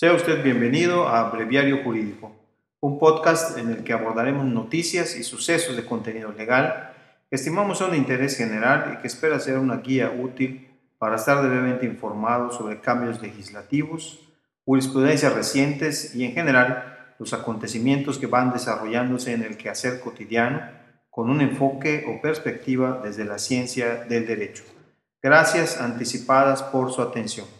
Sea usted bienvenido a Breviario Jurídico, un podcast en el que abordaremos noticias y sucesos de contenido legal que estimamos son de interés general y que espera ser una guía útil para estar debidamente informado sobre cambios legislativos, jurisprudencias recientes y en general los acontecimientos que van desarrollándose en el quehacer cotidiano con un enfoque o perspectiva desde la ciencia del derecho. Gracias anticipadas por su atención.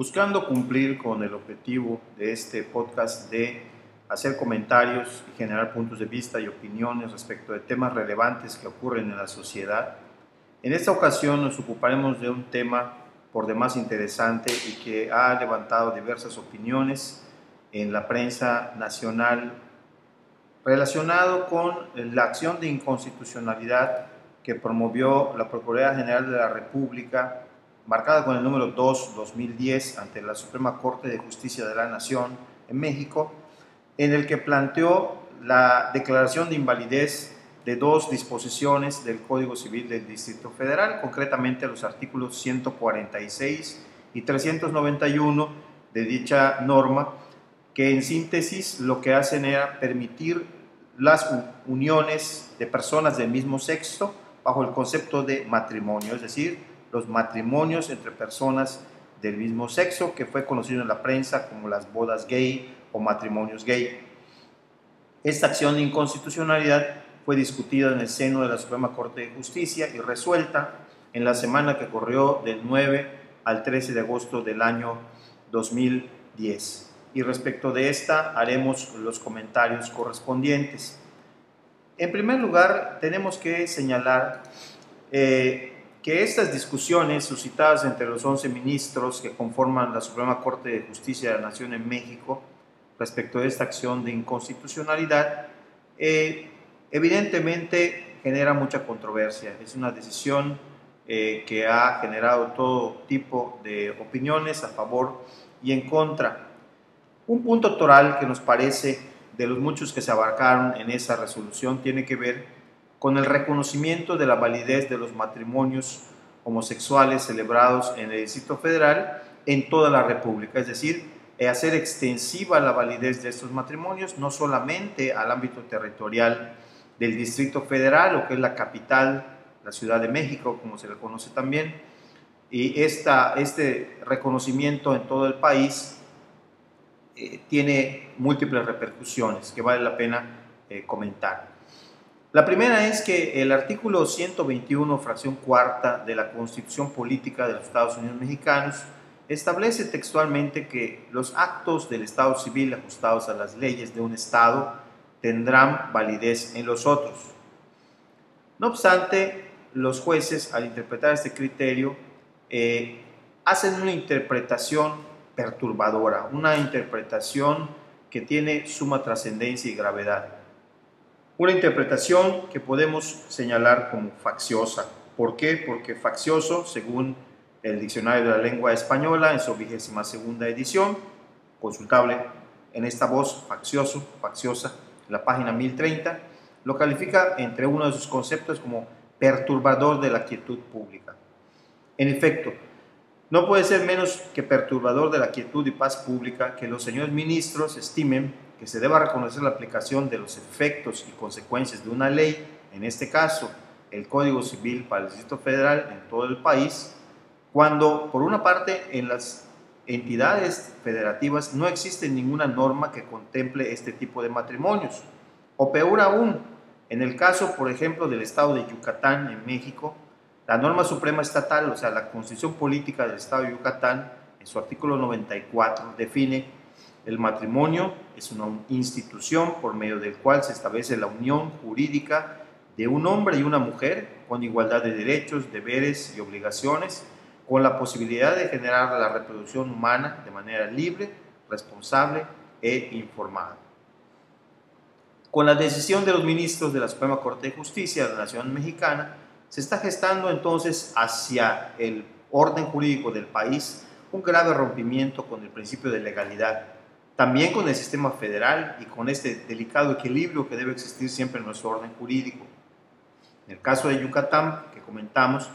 Buscando cumplir con el objetivo de este podcast de hacer comentarios y generar puntos de vista y opiniones respecto de temas relevantes que ocurren en la sociedad, en esta ocasión nos ocuparemos de un tema por demás interesante y que ha levantado diversas opiniones en la prensa nacional relacionado con la acción de inconstitucionalidad que promovió la Procuraduría General de la República marcada con el número 2-2010 ante la Suprema Corte de Justicia de la Nación en México, en el que planteó la declaración de invalidez de dos disposiciones del Código Civil del Distrito Federal, concretamente los artículos 146 y 391 de dicha norma, que en síntesis lo que hacen era permitir las uniones de personas del mismo sexo bajo el concepto de matrimonio, es decir, los matrimonios entre personas del mismo sexo, que fue conocido en la prensa como las bodas gay o matrimonios gay. Esta acción de inconstitucionalidad fue discutida en el seno de la Suprema Corte de Justicia y resuelta en la semana que corrió del 9 al 13 de agosto del año 2010. Y respecto de esta haremos los comentarios correspondientes. En primer lugar, tenemos que señalar eh, que estas discusiones suscitadas entre los 11 ministros que conforman la Suprema Corte de Justicia de la Nación en México respecto a esta acción de inconstitucionalidad, eh, evidentemente genera mucha controversia. Es una decisión eh, que ha generado todo tipo de opiniones a favor y en contra. Un punto toral que nos parece de los muchos que se abarcaron en esa resolución tiene que ver con el reconocimiento de la validez de los matrimonios homosexuales celebrados en el Distrito Federal en toda la República, es decir, hacer extensiva la validez de estos matrimonios no solamente al ámbito territorial del Distrito Federal, o que es la capital, la Ciudad de México, como se le conoce también, y esta, este reconocimiento en todo el país eh, tiene múltiples repercusiones que vale la pena eh, comentar. La primera es que el artículo 121, fracción cuarta de la Constitución Política de los Estados Unidos Mexicanos establece textualmente que los actos del Estado civil ajustados a las leyes de un Estado tendrán validez en los otros. No obstante, los jueces, al interpretar este criterio, eh, hacen una interpretación perturbadora, una interpretación que tiene suma trascendencia y gravedad. Una interpretación que podemos señalar como facciosa. ¿Por qué? Porque faccioso, según el Diccionario de la Lengua Española en su vigésima segunda edición, consultable en esta voz, faccioso, facciosa, la página 1030, lo califica entre uno de sus conceptos como perturbador de la quietud pública. En efecto, no puede ser menos que perturbador de la quietud y paz pública que los señores ministros estimen que se deba reconocer la aplicación de los efectos y consecuencias de una ley, en este caso el Código Civil para el Distrito Federal en todo el país, cuando por una parte en las entidades federativas no existe ninguna norma que contemple este tipo de matrimonios, o peor aún, en el caso, por ejemplo, del estado de Yucatán en México, la norma suprema estatal, o sea, la constitución política del estado de Yucatán, en su artículo 94, define el matrimonio es una institución por medio del cual se establece la unión jurídica de un hombre y una mujer con igualdad de derechos, deberes y obligaciones, con la posibilidad de generar la reproducción humana de manera libre, responsable e informada. Con la decisión de los ministros de la Suprema Corte de Justicia de la Nación Mexicana, se está gestando entonces hacia el orden jurídico del país un grave rompimiento con el principio de legalidad también con el sistema federal y con este delicado equilibrio que debe existir siempre en nuestro orden jurídico. En el caso de Yucatán, que comentamos,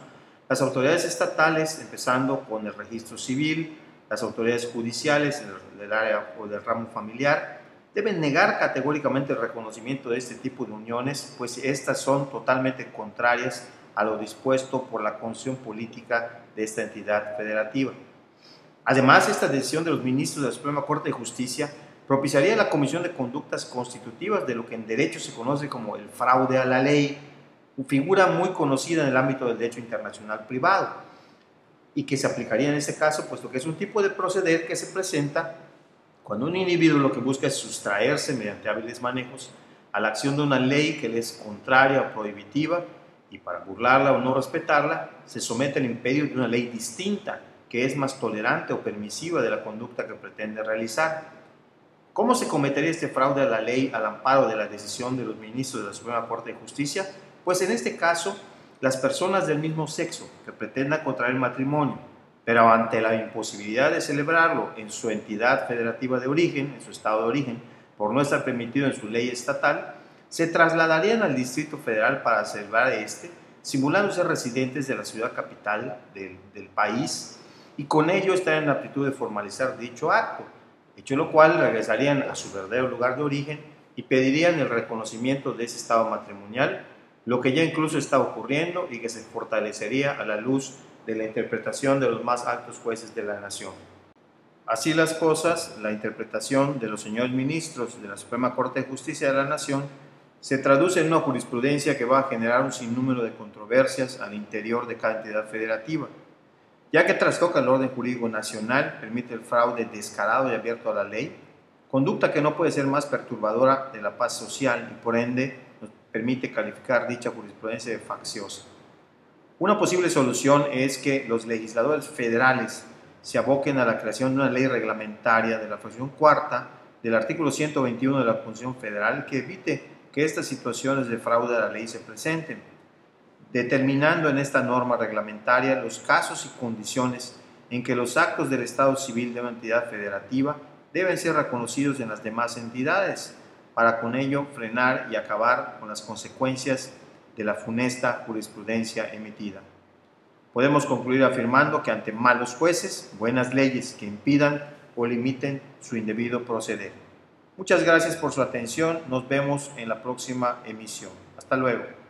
las autoridades estatales, empezando con el registro civil, las autoridades judiciales del área o del ramo familiar, deben negar categóricamente el reconocimiento de este tipo de uniones, pues estas son totalmente contrarias a lo dispuesto por la constitución política de esta entidad federativa. Además, esta decisión de los ministros de la Suprema Corte de Justicia propiciaría la comisión de conductas constitutivas de lo que en derecho se conoce como el fraude a la ley, figura muy conocida en el ámbito del derecho internacional privado y que se aplicaría en este caso, puesto que es un tipo de proceder que se presenta cuando un individuo lo que busca es sustraerse mediante hábiles manejos a la acción de una ley que le es contraria o prohibitiva y para burlarla o no respetarla se somete al imperio de una ley distinta que es más tolerante o permisiva de la conducta que pretende realizar. ¿Cómo se cometería este fraude a la ley al amparo de la decisión de los ministros de la Suprema Corte de Justicia? Pues en este caso, las personas del mismo sexo que pretendan contraer matrimonio, pero ante la imposibilidad de celebrarlo en su entidad federativa de origen, en su estado de origen, por no estar permitido en su ley estatal, se trasladarían al Distrito Federal para celebrar este, simulando ser residentes de la ciudad capital del país y con ello estar en la aptitud de formalizar dicho acto, hecho lo cual regresarían a su verdadero lugar de origen y pedirían el reconocimiento de ese estado matrimonial, lo que ya incluso está ocurriendo y que se fortalecería a la luz de la interpretación de los más altos jueces de la nación. Así las cosas, la interpretación de los señores ministros de la Suprema Corte de Justicia de la Nación se traduce en una jurisprudencia que va a generar un sinnúmero de controversias al interior de cada entidad federativa ya que trastoca el orden jurídico nacional, permite el fraude descarado y abierto a la ley, conducta que no puede ser más perturbadora de la paz social y por ende nos permite calificar dicha jurisprudencia de facciosa. Una posible solución es que los legisladores federales se aboquen a la creación de una ley reglamentaria de la fracción cuarta del artículo 121 de la Constitución Federal que evite que estas situaciones de fraude a la ley se presenten determinando en esta norma reglamentaria los casos y condiciones en que los actos del Estado civil de una entidad federativa deben ser reconocidos en las demás entidades, para con ello frenar y acabar con las consecuencias de la funesta jurisprudencia emitida. Podemos concluir afirmando que ante malos jueces, buenas leyes que impidan o limiten su indebido proceder. Muchas gracias por su atención, nos vemos en la próxima emisión. Hasta luego.